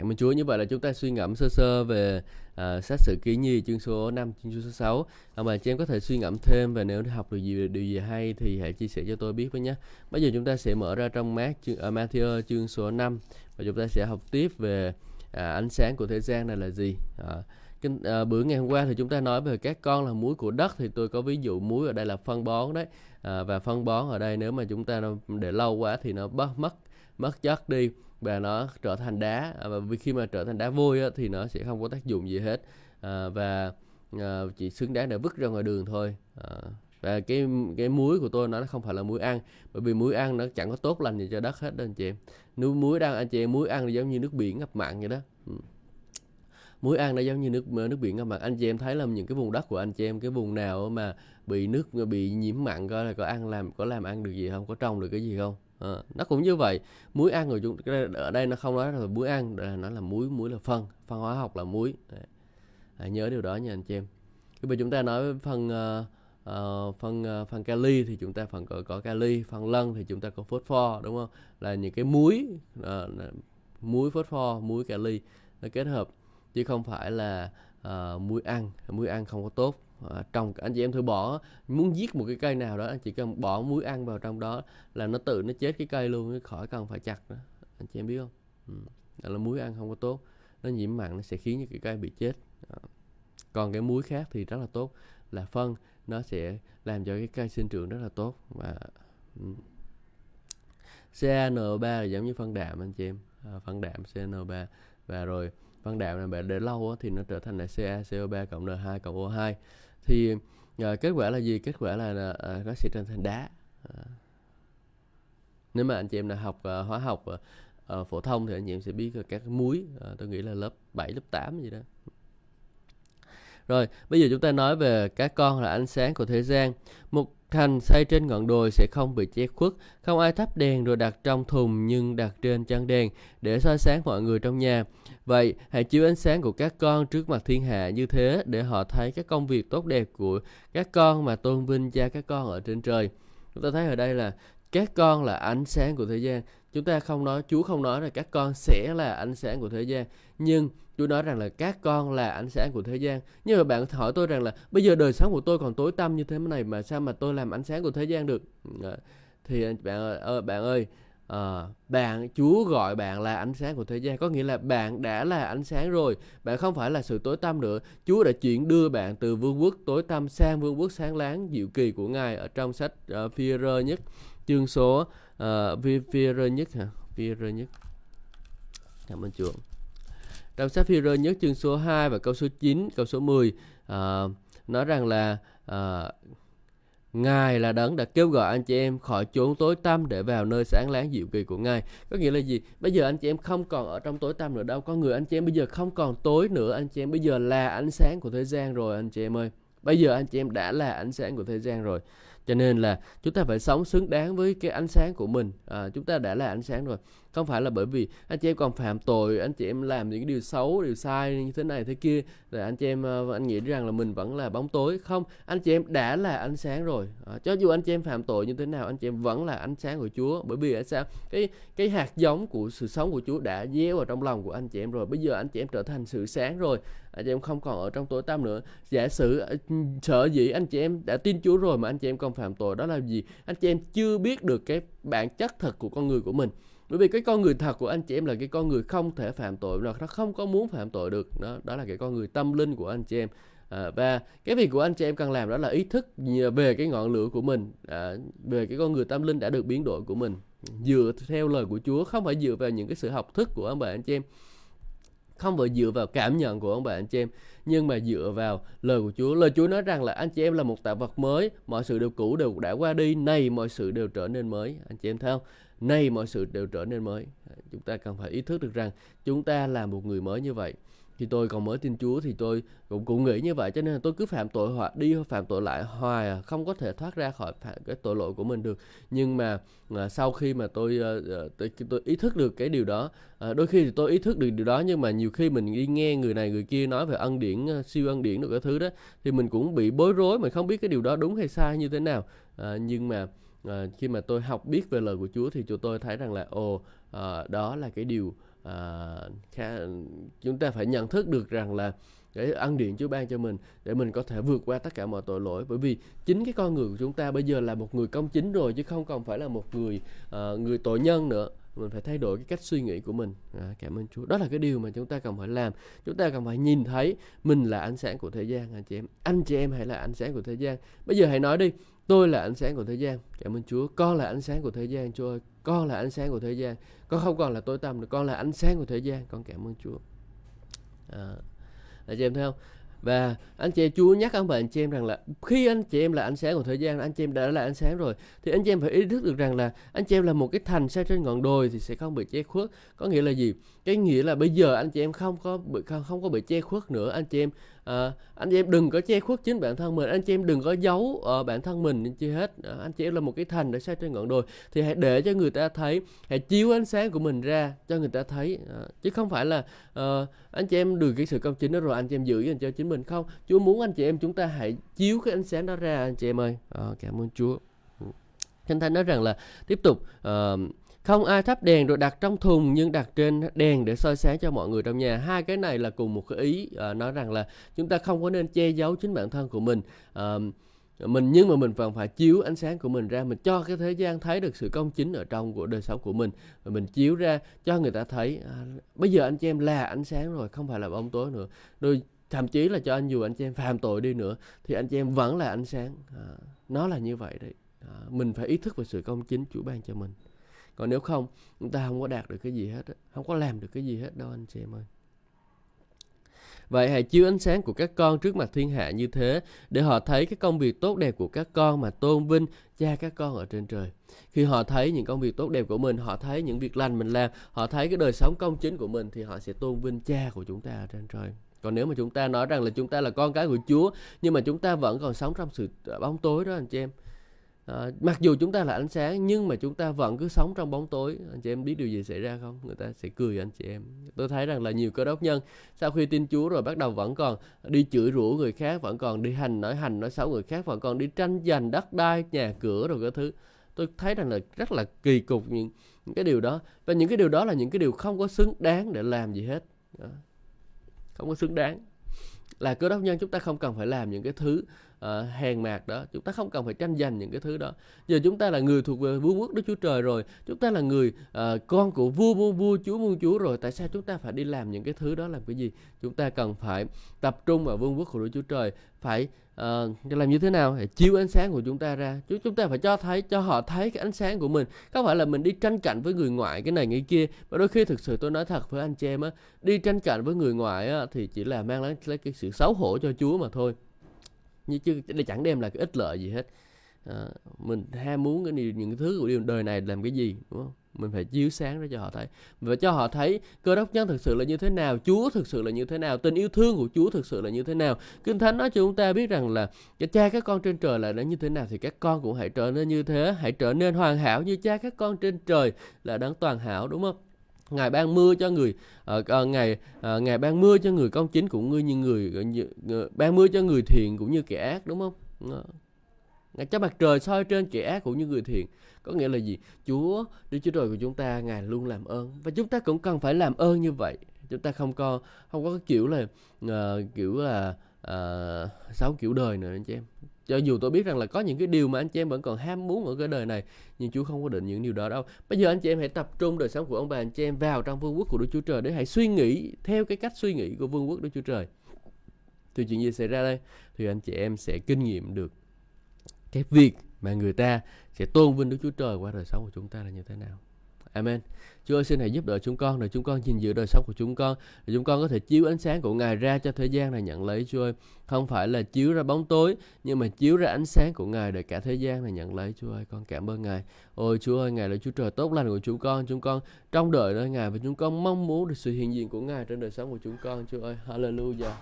Cảm ơn Chúa. Như vậy là chúng ta suy ngẫm sơ sơ về uh, sách sử ký nhi chương số 5, chương số 6. À, mà chị em có thể suy ngẫm thêm và nếu học được gì điều gì hay thì hãy chia sẻ cho tôi biết với nhé. Bây giờ chúng ta sẽ mở ra trong mát chương, uh, Matthew chương số 5 và chúng ta sẽ học tiếp về à, ánh sáng của thế gian này là gì. À, Kinh, à, bữa ngày hôm qua thì chúng ta nói về các con là muối của đất. Thì tôi có ví dụ muối ở đây là phân bón đấy. À, và phân bón ở đây nếu mà chúng ta để lâu quá thì nó bớt mất mất chất đi và nó trở thành đá. À, và khi mà trở thành đá vôi á, thì nó sẽ không có tác dụng gì hết. À, và à, chỉ xứng đáng để vứt ra ngoài đường thôi. À, và cái cái muối của tôi nó không phải là muối ăn bởi vì muối ăn nó chẳng có tốt lành gì cho đất hết đó anh chị em. Nếu muối đang anh chị em muối ăn thì giống như nước biển ngập mặn vậy đó. Ừ muối ăn nó giống như nước nước biển các bạn anh chị em thấy là những cái vùng đất của anh chị em cái vùng nào mà bị nước bị nhiễm mặn coi là có ăn làm có làm ăn được gì không? Có trồng được cái gì không? À, nó cũng như vậy. Muối ăn rồi chúng ở đây nó không nói là muối ăn là nó là muối muối là phân phân hóa học là muối. À, nhớ điều đó nha anh chị em. Khi mà chúng ta nói phân uh, uh, phân uh, phân kali thì chúng ta phần có, có kali phân lân thì chúng ta có phosphor đúng không? Là những cái muối uh, muối phosphor muối kali nó kết hợp chứ không phải là ờ, uh, muối ăn. Muối ăn không có tốt. Ờ, à, trồng anh chị em thử bỏ muốn giết một cái cây nào đó anh chị cần bỏ muối ăn vào trong đó là nó tự nó chết cái cây luôn khỏi cần phải chặt nữa. Anh chị em biết không? Ừ. đó là muối ăn không có tốt. Nó nhiễm mặn nó sẽ khiến cho cái cây bị chết. À. còn cái muối khác thì rất là tốt. Là phân nó sẽ làm cho cái cây sinh trưởng rất là tốt. Và ừ. CaNO3 là giống như phân đạm anh chị em. À, phân đạm CaNO3 và rồi văn đạm này bạn để lâu thì nó trở thành là CaCO3 cộng N2 cộng O2 thì à, kết quả là gì kết quả là à, à, nó sẽ trở thành đá à. nếu mà anh chị em là học à, hóa học à, à, phổ thông thì anh chị em sẽ biết các muối à, tôi nghĩ là lớp 7 lớp 8 gì đó rồi, bây giờ chúng ta nói về các con là ánh sáng của thế gian. Một thành xây trên ngọn đồi sẽ không bị che khuất, không ai thắp đèn rồi đặt trong thùng nhưng đặt trên chân đèn để soi sáng mọi người trong nhà. Vậy, hãy chiếu ánh sáng của các con trước mặt thiên hạ như thế để họ thấy các công việc tốt đẹp của các con mà tôn vinh cha các con ở trên trời. Chúng ta thấy ở đây là các con là ánh sáng của thế gian chúng ta không nói Chúa không nói là các con sẽ là ánh sáng của thế gian nhưng Chúa nói rằng là các con là ánh sáng của thế gian. Nhưng mà bạn hỏi tôi rằng là bây giờ đời sống của tôi còn tối tăm như thế này mà sao mà tôi làm ánh sáng của thế gian được? Ừ, ờ, thì bạn ơi ờ, bạn ơi à, bạn Chúa gọi bạn là ánh sáng của thế gian. Có nghĩa là bạn đã là ánh sáng rồi. Bạn không phải là sự tối tăm nữa. Chúa đã chuyển đưa bạn từ vương quốc tối tăm sang vương quốc sáng láng diệu kỳ của Ngài ở trong sách uh, Phi-rơ nhất chương số uh, phi rơ nhất hả? Phi rơ nhất. Cảm ơn chúa Tam sát phi rơ nhất chương số 2 và câu số 9 câu số 10 uh, à, nói rằng là uh, Ngài là đấng đã kêu gọi anh chị em khỏi chốn tối tăm để vào nơi sáng láng dịu kỳ của Ngài. Có nghĩa là gì? Bây giờ anh chị em không còn ở trong tối tăm nữa đâu. có người anh chị em bây giờ không còn tối nữa. Anh chị em bây giờ là ánh sáng của thế gian rồi anh chị em ơi. Bây giờ anh chị em đã là ánh sáng của thế gian rồi cho nên là chúng ta phải sống xứng đáng với cái ánh sáng của mình à, chúng ta đã là ánh sáng rồi không phải là bởi vì anh chị em còn phạm tội anh chị em làm những cái điều xấu điều sai như thế này thế kia là anh chị em anh nghĩ rằng là mình vẫn là bóng tối không anh chị em đã là ánh sáng rồi à, cho dù anh chị em phạm tội như thế nào anh chị em vẫn là ánh sáng của Chúa bởi vì tại sao cái cái hạt giống của sự sống của Chúa đã gieo vào trong lòng của anh chị em rồi bây giờ anh chị em trở thành sự sáng rồi anh chị em không còn ở trong tối tăm nữa giả sử sợ gì anh chị em đã tin Chúa rồi mà anh chị em còn phạm tội đó là gì anh chị em chưa biết được cái bản chất thật của con người của mình bởi vì cái con người thật của anh chị em là cái con người không thể phạm tội nó không có muốn phạm tội được. Đó đó là cái con người tâm linh của anh chị em. À, và cái việc của anh chị em cần làm đó là ý thức về cái ngọn lửa của mình à, về cái con người tâm linh đã được biến đổi của mình. Dựa theo lời của Chúa không phải dựa vào những cái sự học thức của ông bà anh chị em. Không phải dựa vào cảm nhận của ông bà anh chị em nhưng mà dựa vào lời của Chúa. Lời Chúa nói rằng là anh chị em là một tạo vật mới mọi sự đều cũ đều đã qua đi nay mọi sự đều trở nên mới. Anh chị em thấy không? Nay mọi sự đều trở nên mới. Chúng ta cần phải ý thức được rằng chúng ta là một người mới như vậy. Khi tôi còn mới tin Chúa thì tôi cũng cũng nghĩ như vậy cho nên là tôi cứ phạm tội hoặc đi phạm tội lại hoài à, không có thể thoát ra khỏi cái tội lỗi của mình được. Nhưng mà à, sau khi mà tôi, à, tôi tôi ý thức được cái điều đó à, đôi khi thì tôi ý thức được điều đó nhưng mà nhiều khi mình đi nghe người này người kia nói về ân điển ờ, siêu ân điển được cái thứ đó thì mình cũng bị bối rối mình không biết cái điều đó đúng hay sai như thế nào. À, nhưng mà à, khi mà tôi học biết về lời của Chúa thì chúng tôi thấy rằng là ồ à, đó là cái điều à, khá, chúng ta phải nhận thức được rằng là để ăn điện Chúa ban cho mình để mình có thể vượt qua tất cả mọi tội lỗi. Bởi vì chính cái con người của chúng ta bây giờ là một người công chính rồi chứ không còn phải là một người uh, người tội nhân nữa. Mình phải thay đổi cái cách suy nghĩ của mình. À, cảm ơn Chúa. Đó là cái điều mà chúng ta cần phải làm. Chúng ta cần phải nhìn thấy mình là ánh sáng của thế gian anh chị em. Anh chị em hãy là ánh sáng của thế gian. Bây giờ hãy nói đi tôi là ánh sáng của thế gian. Cảm ơn Chúa. Con là ánh sáng của thế gian Chúa ơi. Con là ánh sáng của thế gian. Con không còn là tối tăm nữa. Con là ánh sáng của thế gian. Con cảm ơn Chúa. À, anh chị em thấy không? Và anh chị em Chúa nhắc ông bà anh chị em rằng là khi anh chị em là ánh sáng của thời gian anh chị em đã là ánh sáng rồi thì anh chị em phải ý thức được rằng là anh chị em là một cái thành xây trên ngọn đồi thì sẽ không bị che khuất. Có nghĩa là gì? Cái nghĩa là bây giờ anh chị em không có bị không, không có bị che khuất nữa. Anh chị em à, anh chị em đừng có che khuất chính bản thân mình. Anh chị em đừng có giấu ở bản thân mình chi hết. À, anh chị em là một cái thành để xây trên ngọn đồi. Thì hãy để cho người ta thấy hãy chiếu ánh sáng của mình ra cho người ta thấy. À, chứ không phải là uh, anh chị em được cái sự công chính đó rồi anh chị em giữ dành cho chính mình. Không Chúa muốn anh chị em chúng ta hãy chiếu cái ánh sáng đó ra anh chị em ơi. À, cảm ơn Chúa. Thánh Thánh nói rằng là tiếp tục uh, không ai thắp đèn rồi đặt trong thùng nhưng đặt trên đèn để soi sáng cho mọi người trong nhà. Hai cái này là cùng một cái ý à, nói rằng là chúng ta không có nên che giấu chính bản thân của mình. À, mình nhưng mà mình vẫn phải chiếu ánh sáng của mình ra. Mình cho cái thế gian thấy được sự công chính ở trong của đời sống của mình. Và mình chiếu ra cho người ta thấy à, bây giờ anh chị em là ánh sáng rồi không phải là bóng tối nữa. Đôi thậm chí là cho anh dù anh chị em phạm tội đi nữa thì anh chị em vẫn là ánh sáng. À, nó là như vậy đấy. À, mình phải ý thức về sự công chính chủ ban cho mình còn nếu không chúng ta không có đạt được cái gì hết không có làm được cái gì hết đâu anh chị em ơi Vậy hãy chiếu ánh sáng của các con trước mặt thiên hạ như thế để họ thấy cái công việc tốt đẹp của các con mà tôn vinh cha các con ở trên trời. Khi họ thấy những công việc tốt đẹp của mình, họ thấy những việc lành mình làm, họ thấy cái đời sống công chính của mình thì họ sẽ tôn vinh cha của chúng ta ở trên trời. Còn nếu mà chúng ta nói rằng là chúng ta là con cái của Chúa nhưng mà chúng ta vẫn còn sống trong sự ờ, bóng tối đó anh chị em À, mặc dù chúng ta là ánh sáng nhưng mà chúng ta vẫn cứ sống trong bóng tối. Anh chị em biết điều gì xảy ra không? Người ta sẽ cười anh chị em. Tôi thấy rằng là nhiều cơ đốc nhân sau khi tin chúa rồi bắt đầu vẫn còn đi chửi rủa người khác vẫn còn đi hành nói hành nói xấu người khác vẫn còn đi tranh giành đất đai nhà cửa rồi cái thứ. Tôi thấy rằng là rất là kỳ cục những, những cái điều đó. Và những cái điều đó là những cái điều không có xứng đáng để làm gì hết. Đó. không có xứng đáng. Là cơ đốc nhân chúng ta không cần phải làm những cái thứ uh, hèn mạc đó. Chúng ta không cần phải tranh giành những cái thứ đó. Giờ chúng ta là người thuộc về vua quốc đức chúa trời rồi. Chúng ta là người uh, con của vua muôn vua chúa muôn chúa rồi. Tại sao chúng ta phải đi làm những cái thứ đó? Làm cái gì? Chúng ta cần phải tập trung vào vương quốc của đức chúa trời. Phải uh, làm như thế nào? Để chiếu ánh sáng của chúng ta ra. Chúng chúng ta phải cho thấy cho họ thấy cái ánh sáng của mình. Không phải là mình đi tranh cạnh với người ngoại cái này cái kia. Và đôi khi thực sự tôi nói thật với anh chị em á đi tranh cạnh với người ngoại á, thì chỉ là mang lấy, lấy cái sự xấu hổ cho Chúa mà thôi như chứ để chẳng đem lại cái ích lợi gì hết. À, mình ham muốn cái điều, những thứ của điều đời này làm cái gì đúng không? Mình phải chiếu sáng ra cho họ thấy. Và cho họ thấy cơ đốc nhân thực sự là như thế nào chúa thực sự là như thế nào tình yêu thương của chúa thực sự là như thế nào. Kinh thánh nói cho chúng ta biết rằng là cái cha các con trên trời là nó như thế nào thì các con cũng hãy trở nên như thế hãy trở nên hoàn hảo như cha các con trên trời là đáng toàn hảo đúng không? Ngài ban mưa cho người uh, uh, ngài uh, ngài ban mưa cho người công chính cũng như người uh, ban mưa cho người thiện cũng như kẻ ác đúng không? Uh. ngài cho mặt trời soi trên kẻ ác cũng như người thiện. Có nghĩa là gì? Chúa đức chúa trời của chúng ta ngài luôn làm ơn. Và chúng ta cũng cần phải làm ơn như vậy. Chúng ta không có không có cái kiểu là uh, kiểu là Ờ, uh, sáu kiểu đời nữa anh chị em. Cho dù tôi biết rằng là có những cái điều mà anh chị em vẫn còn ham muốn ở cái đời này nhưng Chúa không có định những điều đó đâu. Bây giờ anh chị em hãy tập trung đời sống của ông bà anh chị em vào trong vương quốc của Đức Chúa Trời để hãy suy nghĩ theo cái cách suy nghĩ của vương quốc Đức Chúa Trời. Thì chuyện gì xảy ra đây? Thì anh chị em sẽ kinh nghiệm được cái việc mà người ta sẽ tôn vinh Đức Chúa Trời qua đời sống của chúng ta là như thế nào. Amen. Chúa ơi, xin hãy giúp đỡ chúng con để chúng con gìn giữ đời sống của chúng con để chúng con có thể chiếu ánh sáng của Ngài ra cho thế gian này nhận lấy, Chúa ơi. Không phải là chiếu ra bóng tối, nhưng mà chiếu ra ánh sáng của Ngài để cả thế gian này nhận lấy, Chúa ơi. Con cảm ơn Ngài. Ôi, Chúa ơi, Ngài là Chúa trời tốt lành của chúng con. Chúng con trong đời nơi Ngài và chúng con mong muốn được sự hiện diện của Ngài trên đời sống của chúng con, Chúa ơi. Hallelujah.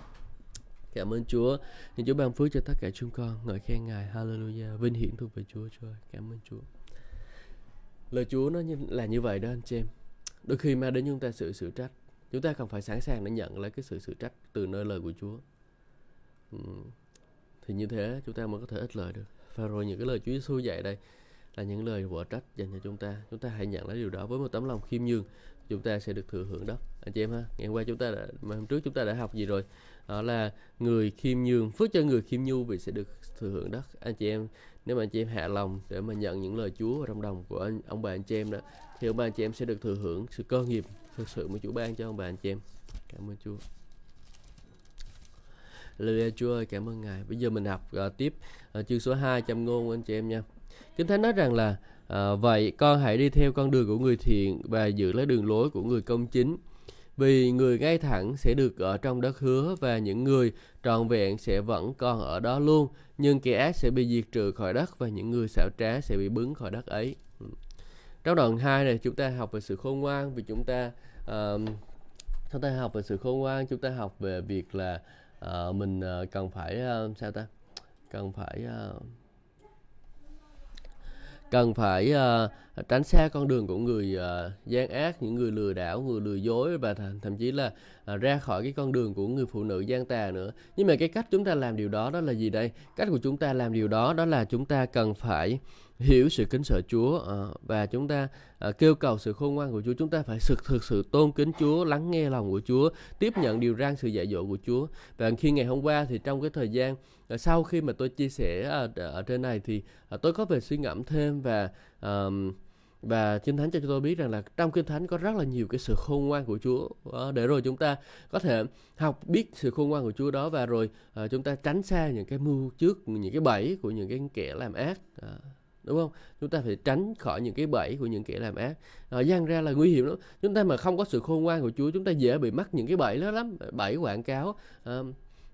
Cảm ơn Chúa. Xin Chúa ban phước cho tất cả chúng con. Ngợi khen Ngài. Hallelujah. Vinh hiển thuộc về Chúa Chúa ơi. Cảm ơn Chúa lời Chúa nó như, là như vậy đó anh chị em. Đôi khi mang đến chúng ta sự sự trách. Chúng ta cần phải sẵn sàng để nhận lấy cái sự sự trách từ nơi lời của Chúa. Ừ. thì như thế chúng ta mới có thể ích lợi được. Và rồi những cái lời Chúa Giêsu dạy đây là những lời vợ trách dành cho chúng ta. Chúng ta hãy nhận lấy điều đó với một tấm lòng khiêm nhường. Chúng ta sẽ được thừa hưởng đó. Anh chị em ha ngày hôm qua chúng ta đã mà hôm trước chúng ta đã học gì rồi? Đó là người khiêm nhường phước cho người khiêm nhu vì sẽ được thừa hưởng đất. Anh chị em nếu mà anh chị em hạ lòng để mà nhận những lời Chúa ở trong đồng của anh, ông bà anh chị em đó thì ông bà anh chị em sẽ được thừa hưởng sự cơ nghiệp thực sự mà Chúa ban cho ông bà anh chị em. Cảm ơn Chúa. Lời Chúa ơi cảm ơn Ngài. Bây giờ mình học uh, tiếp uh, chương số 2 trăm ngôn anh chị em nha. Kinh Thánh nói rằng là uh, vậy con hãy đi theo con đường của người thiện và giữ lấy đường lối của người công chính vì người ngay thẳng sẽ được ở trong đất hứa và những người trọn vẹn sẽ vẫn còn ở đó luôn nhưng kẻ ác sẽ bị diệt trừ khỏi đất và những người xảo trá sẽ bị bứng khỏi đất ấy. Trong đoạn 2 này chúng ta học về sự khôn ngoan vì chúng ta uh, chúng ta học về sự khôn ngoan chúng ta học về việc là uh, mình uh, cần phải uh, sao ta? Cần phải uh, cần phải uh, tránh xa con đường của người uh, gian ác những người lừa đảo người lừa dối và th- thậm chí là uh, ra khỏi cái con đường của người phụ nữ gian tà nữa. Nhưng mà cái cách chúng ta làm điều đó đó là gì đây? Cách của chúng ta làm điều đó đó là chúng ta cần phải hiểu sự kính sợ Chúa uh, và chúng ta uh, kêu cầu sự khôn ngoan của Chúa. Chúng ta phải thực thực sự tôn kính Chúa lắng nghe lòng của Chúa tiếp nhận điều răn sự dạy dỗ của Chúa. Và khi ngày hôm qua thì trong cái thời gian sau khi mà tôi chia sẻ à, ở trên này thì à, tôi có về suy ngẫm thêm và và Kinh Thánh cho tôi biết rằng là trong Kinh Thánh có rất là nhiều cái sự khôn ngoan của Chúa. Để rồi chúng ta có thể học biết sự khôn ngoan của Chúa đó và rồi à, chúng ta tránh xa những cái mưu trước những cái bẫy của những cái kẻ làm ác. Đúng không? Chúng ta phải tránh khỏi những cái bẫy của những kẻ làm ác. Ờ, à, gian ra là nguy hiểm lắm. Chúng ta mà không có sự khôn ngoan của Chúa chúng ta dễ bị mắc những cái bẫy đó lắm bẫy quảng cáo. À,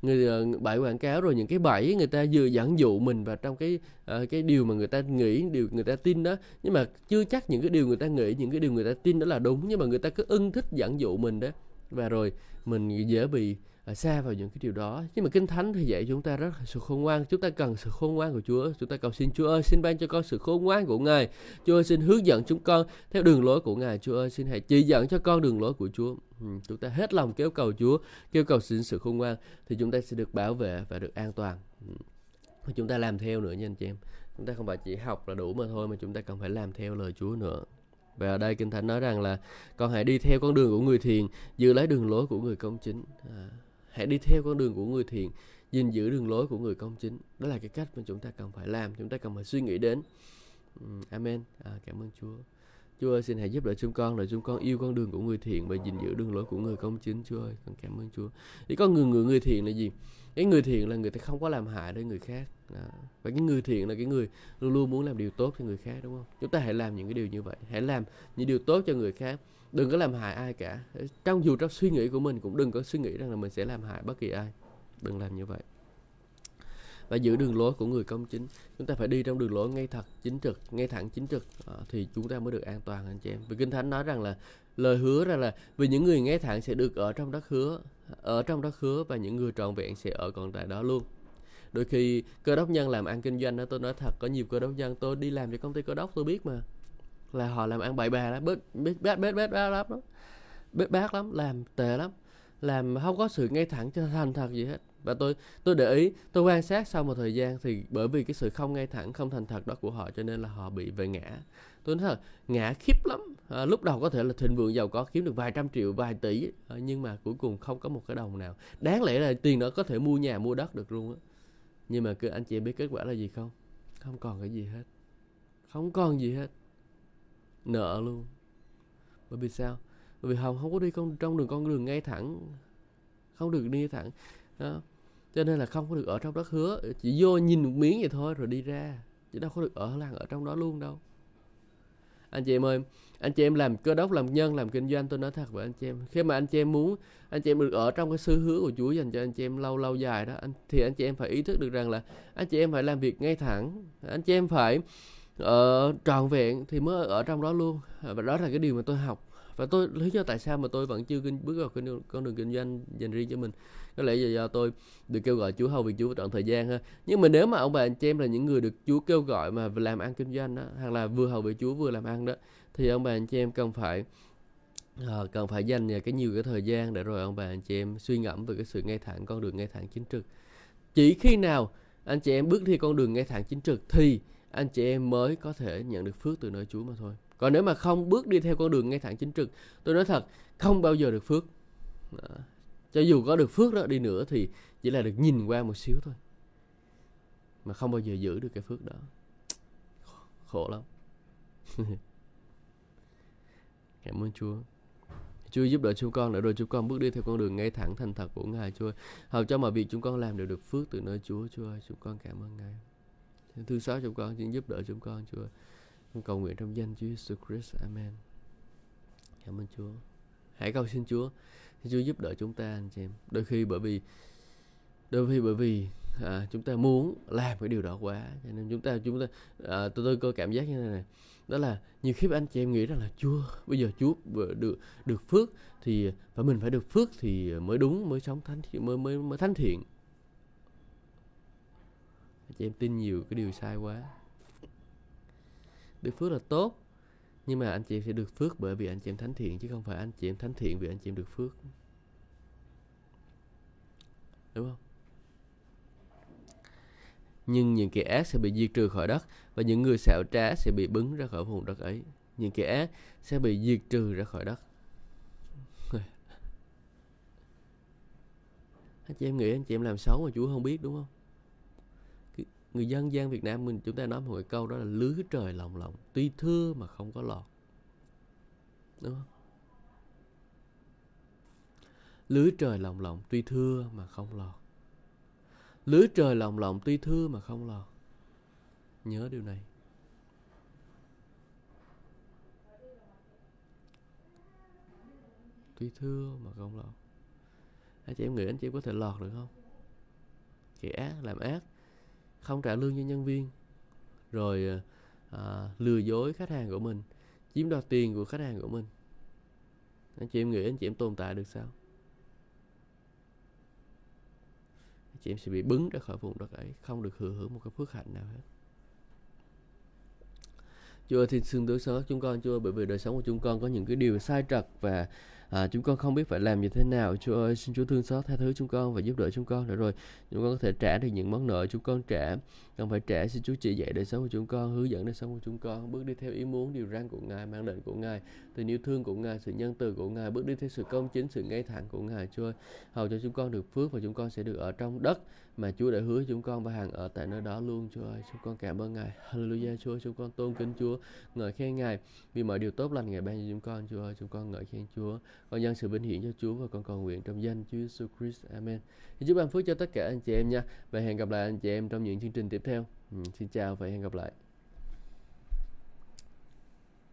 người ờ, quảng cáo rồi những cái bẫy người ta vừa dẫn dụ mình vào trong cái uh, cái điều mà người ta nghĩ điều người ta tin đó. Nhưng mà chưa chắc những cái điều người ta nghĩ những cái điều người ta tin đó là đúng nhưng mà người ta cứ ưng thích dẫn dụ mình đó. Và rồi mình dễ bị xa vào những cái điều đó. Nhưng mà kinh thánh thì dạy chúng ta rất là sự khôn ngoan. Chúng ta cần sự khôn ngoan của Chúa. Chúng ta cầu xin Chúa ơi xin ban cho con sự khôn ngoan của Ngài. Chúa ơi xin hướng dẫn chúng con theo đường lối của Ngài. Chúa ơi xin hãy chỉ dẫn cho con đường lối của Chúa. Ừ, chúng ta hết lòng kêu cầu Chúa kêu cầu xin sự khôn ngoan thì chúng ta sẽ được bảo vệ và được an toàn. Ừ. chúng ta làm theo nữa nha anh chị em. Chúng ta không phải chỉ học là đủ mà thôi mà chúng ta cần phải làm theo lời Chúa nữa. Và ở đây Kinh Thánh nói rằng là con hãy đi theo con đường của người thiền, giữ lấy đường lối của người công chính. À, hãy đi theo con đường của người thiện gìn giữ đường lối của người công chính. Đó là cái cách mà chúng ta cần phải làm chúng ta cần phải suy nghĩ đến. Ừ, Amen. À, cảm ơn chúa. Chúa ơi, xin hãy giúp đỡ chúng con để chúng con yêu con đường của người thiện và gìn giữ đường lối của người công chính, Chúa ơi. Con cảm ơn Chúa. Thì con người người người thiện là gì? Cái người thiện là người ta không có làm hại đến người khác. Đó. và cái người thiện là cái người luôn luôn muốn làm điều tốt cho người khác, đúng không? Chúng ta hãy làm những cái điều như vậy. Hãy làm những điều tốt cho người khác. Đừng có làm hại ai cả. Trong dù trong suy nghĩ của mình cũng đừng có suy nghĩ rằng là mình sẽ làm hại bất kỳ ai. Đừng làm như vậy và giữ đường lối của người công chính. Chúng ta phải đi trong đường lối ngay thật chính trực ngay thẳng chính trực. À, thì chúng ta mới được an toàn anh chị em. Vì kinh thánh nói rằng là lời hứa ra là vì những người ngay thẳng sẽ được ở trong đất hứa ở trong đất hứa và những người trọn vẹn sẽ ở còn tại đó luôn. Đôi khi cơ đốc nhân làm ăn kinh doanh đó tôi nói thật có nhiều cơ đốc nhân tôi đi làm cho công ty cơ đốc tôi biết mà. Là họ làm ăn bậy bạ lắm bết bết bết bết bết bát lắm bết bát lắm làm tệ lắm làm không có sự ngay thẳng cho thành thật gì hết và tôi tôi để ý tôi quan sát sau một thời gian thì bởi vì cái sự không ngay thẳng không thành thật đó của họ cho nên là họ bị về ngã. Tôi nói là ngã khiếp lắm. À, lúc đầu có thể là thịnh vượng giàu có kiếm được vài trăm triệu vài tỷ à, nhưng mà cuối cùng không có một cái đồng nào. Đáng lẽ là tiền đó có thể mua nhà mua đất được luôn á. Nhưng mà cứ anh chị biết kết quả là gì không? Không còn cái gì hết. Không còn gì hết. Nợ luôn. Bởi vì sao? Bởi vì hồng không có đi con trong đường con đường ngay thẳng. Không được đi thẳng. Đó cho nên là không có được ở trong đất hứa. Chỉ vô nhìn một miếng vậy thôi rồi đi ra. Chứ đâu có được ở làng ở trong đó luôn đâu. Anh chị em ơi anh chị em làm cơ đốc làm nhân làm kinh doanh tôi nói thật với anh chị em. Khi mà anh chị em muốn anh chị em được ở trong cái sứ hứa của Chúa dành cho anh chị em lâu lâu dài đó anh thì anh chị em phải ý thức được rằng là anh chị em phải làm việc ngay thẳng. Anh chị em phải ở trọn vẹn thì mới ở trong đó luôn. Và đó là cái điều mà tôi học. Và tôi lý do tại sao mà tôi vẫn chưa kinh bước vào con, con đường kinh doanh dành riêng cho mình có lẽ là do tôi được kêu gọi Chúa hầu việc Chúa trọn thời gian ha nhưng mà nếu mà ông bà anh chị em là những người được Chúa kêu gọi mà làm ăn kinh doanh đó hoặc là vừa hầu việc Chúa vừa làm ăn đó thì ông bà anh chị em cần phải uh, cần phải dành cái nhiều cái thời gian để rồi ông bà anh chị em suy ngẫm về cái sự ngay thẳng con đường ngay thẳng chính trực chỉ khi nào anh chị em bước đi con đường ngay thẳng chính trực thì anh chị em mới có thể nhận được phước từ nơi Chúa mà thôi. Còn nếu mà không bước đi theo con đường ngay thẳng chính trực, tôi nói thật, không bao giờ được phước. Cho dù có được phước đó, đi nữa thì chỉ là được nhìn qua một xíu thôi. Mà không bao giờ giữ được cái phước đó. Khổ lắm. Cảm ơn Chúa. Chúa giúp đỡ chúng con để rồi chúng con bước đi theo con đường ngay thẳng thành thật của Ngài, Chúa. Hầu cho mọi việc chúng con làm đều được phước từ nơi Chúa Chúa ơi. Chúng con cảm ơn Ngài thương xót chúng con xin giúp đỡ chúng con, Chúa con cầu nguyện trong danh Chúa Jesus Christ Amen cảm ơn Chúa hãy cầu xin Chúa Chúa giúp đỡ chúng ta anh chị em. Đôi khi bởi vì đôi khi bởi vì à, chúng ta muốn làm cái điều đó quá. Cho nên chúng ta chúng ta à, tôi tôi có cảm giác như thế này. Đó là nhiều khi anh chị em nghĩ rằng là Chúa bây giờ Chúa được được phước thì và mình phải được phước thì mới đúng mới sống thánh mới mới mới thánh thiện. Anh chị em tin nhiều cái điều sai quá. Được phước là tốt nhưng mà anh chị em sẽ được phước bởi vì anh chị em thánh thiện, chứ không phải anh chị em thánh thiện vì anh chị em được phước. Đúng không? Nhưng những kẻ ác sẽ bị diệt trừ khỏi đất, và những người xạo trá sẽ bị bứng ra khỏi vùng đất ấy. Những kẻ ác sẽ bị diệt trừ ra khỏi đất. Anh chị em nghĩ anh chị em làm xấu mà Chúa không biết, đúng không? Người dân gian Việt Nam mình, chúng ta nói một câu đó là lưới trời lòng lòng, tuy thưa mà không có lọt. Đúng không? Lưới trời lòng lòng, tuy thưa mà không lọt. Lưới trời lòng lòng, tuy thưa mà không lọt. Nhớ điều này. Tuy thưa mà không lọt. Anh chị em nghĩ anh chị em có thể lọt được không? Kẻ ác làm ác không trả lương cho nhân viên rồi ờ, à, lừa dối khách hàng của mình chiếm đoạt tiền của khách hàng của mình. Anh chị em nghĩ anh chị em tồn tại được sao? Anh chị em sẽ bị bứng ra khỏi vùng đất ấy không được hưởng hưởng một cái phước hạnh nào hết. Chúa thì xin đối xó chúng con Chúa bởi vì đời sống của chúng con có những cái điều sai trật và à, chúng con không biết phải làm như thế nào Chúa ơi xin Chúa thương xót tha thứ chúng con và giúp đỡ chúng con để rồi chúng con có thể trả được những món nợ chúng con trả cần phải trả xin Chúa chỉ dạy đời sống của chúng con hướng dẫn đời sống của chúng con bước đi theo ý muốn điều răn của Ngài mang định của Ngài tình yêu thương của Ngài sự nhân từ của Ngài bước đi theo sự công chính sự ngay thẳng của Ngài Chúa ơi hầu cho chúng con được phước và chúng con sẽ được ở trong đất mà Chúa đã hứa chúng con và hàng ở tại nơi đó luôn Chúa ơi chúng con cảm ơn Ngài Hallelujah Chúa chúng con tôn kính Chúa ngợi khen Ngài vì mọi điều tốt lành Ngài ban cho chúng con Chúa ơi chúng con ngợi khen Chúa con nhân sự vinh hiển cho Chúa và con cầu nguyện trong danh Chúa Jesus Christ. Amen. Thì chúc ban phước cho tất cả anh chị em nha. Và hẹn gặp lại anh chị em trong những chương trình tiếp theo. Ừ, xin chào và hẹn gặp lại.